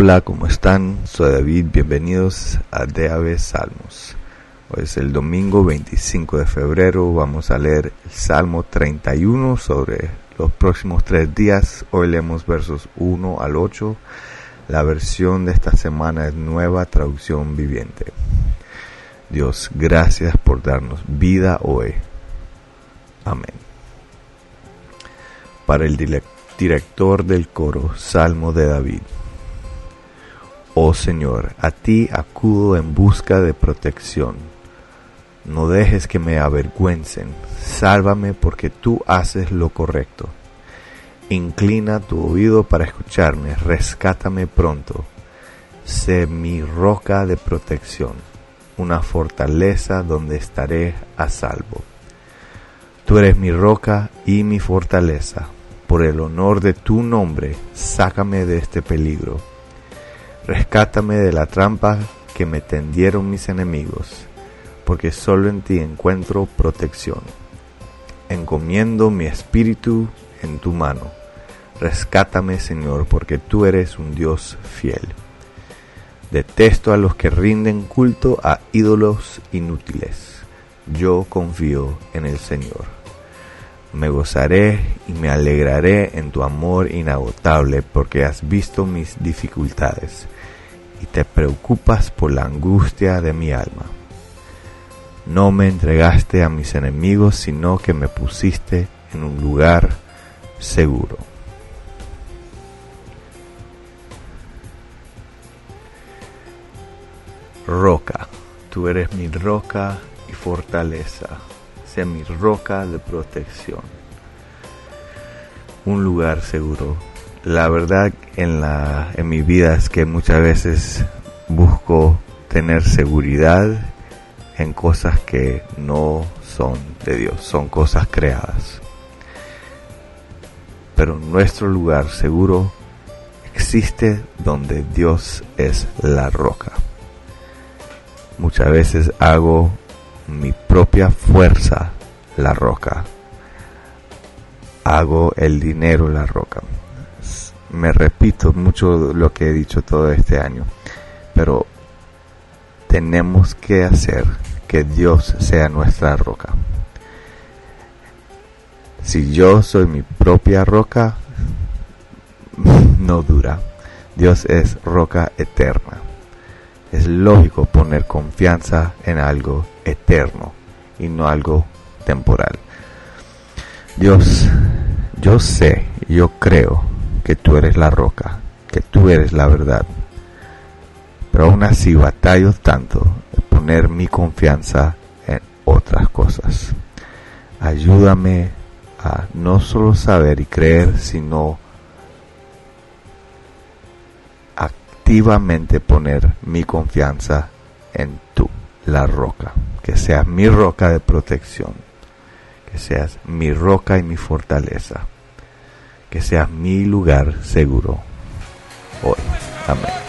Hola, ¿cómo están? Soy David, bienvenidos a DAB Salmos. Hoy es el domingo 25 de febrero, vamos a leer el Salmo 31 sobre los próximos tres días. Hoy leemos versos 1 al 8. La versión de esta semana es nueva traducción viviente. Dios, gracias por darnos vida hoy. Amén. Para el director del coro, Salmo de David. Oh Señor, a ti acudo en busca de protección. No dejes que me avergüencen, sálvame porque tú haces lo correcto. Inclina tu oído para escucharme, rescátame pronto. Sé mi roca de protección, una fortaleza donde estaré a salvo. Tú eres mi roca y mi fortaleza. Por el honor de tu nombre, sácame de este peligro Rescátame de la trampa que me tendieron mis enemigos, porque solo en ti encuentro protección. Encomiendo mi espíritu en tu mano. Rescátame, Señor, porque tú eres un Dios fiel. Detesto a los que rinden culto a ídolos inútiles. Yo confío en el Señor. Me gozaré y me alegraré en tu amor inagotable porque has visto mis dificultades y te preocupas por la angustia de mi alma. No me entregaste a mis enemigos, sino que me pusiste en un lugar seguro. Roca, tú eres mi roca y fortaleza, mi roca de protección. Un lugar seguro la verdad en, la, en mi vida es que muchas veces busco tener seguridad en cosas que no son de Dios, son cosas creadas. Pero nuestro lugar seguro existe donde Dios es la roca. Muchas veces hago mi propia fuerza la roca. Hago el dinero la roca me repito mucho lo que he dicho todo este año, pero tenemos que hacer que Dios sea nuestra roca. Si yo soy mi propia roca, no dura. Dios es roca eterna. Es lógico poner confianza en algo eterno y no algo temporal. Dios, yo sé, yo creo que tú eres la roca, que tú eres la verdad. Pero aún así batallo tanto de poner mi confianza en otras cosas. Ayúdame a no solo saber y creer, sino activamente poner mi confianza en tú, la roca, que seas mi roca de protección, que seas mi roca y mi fortaleza que sea mi lugar seguro hoy. Amén.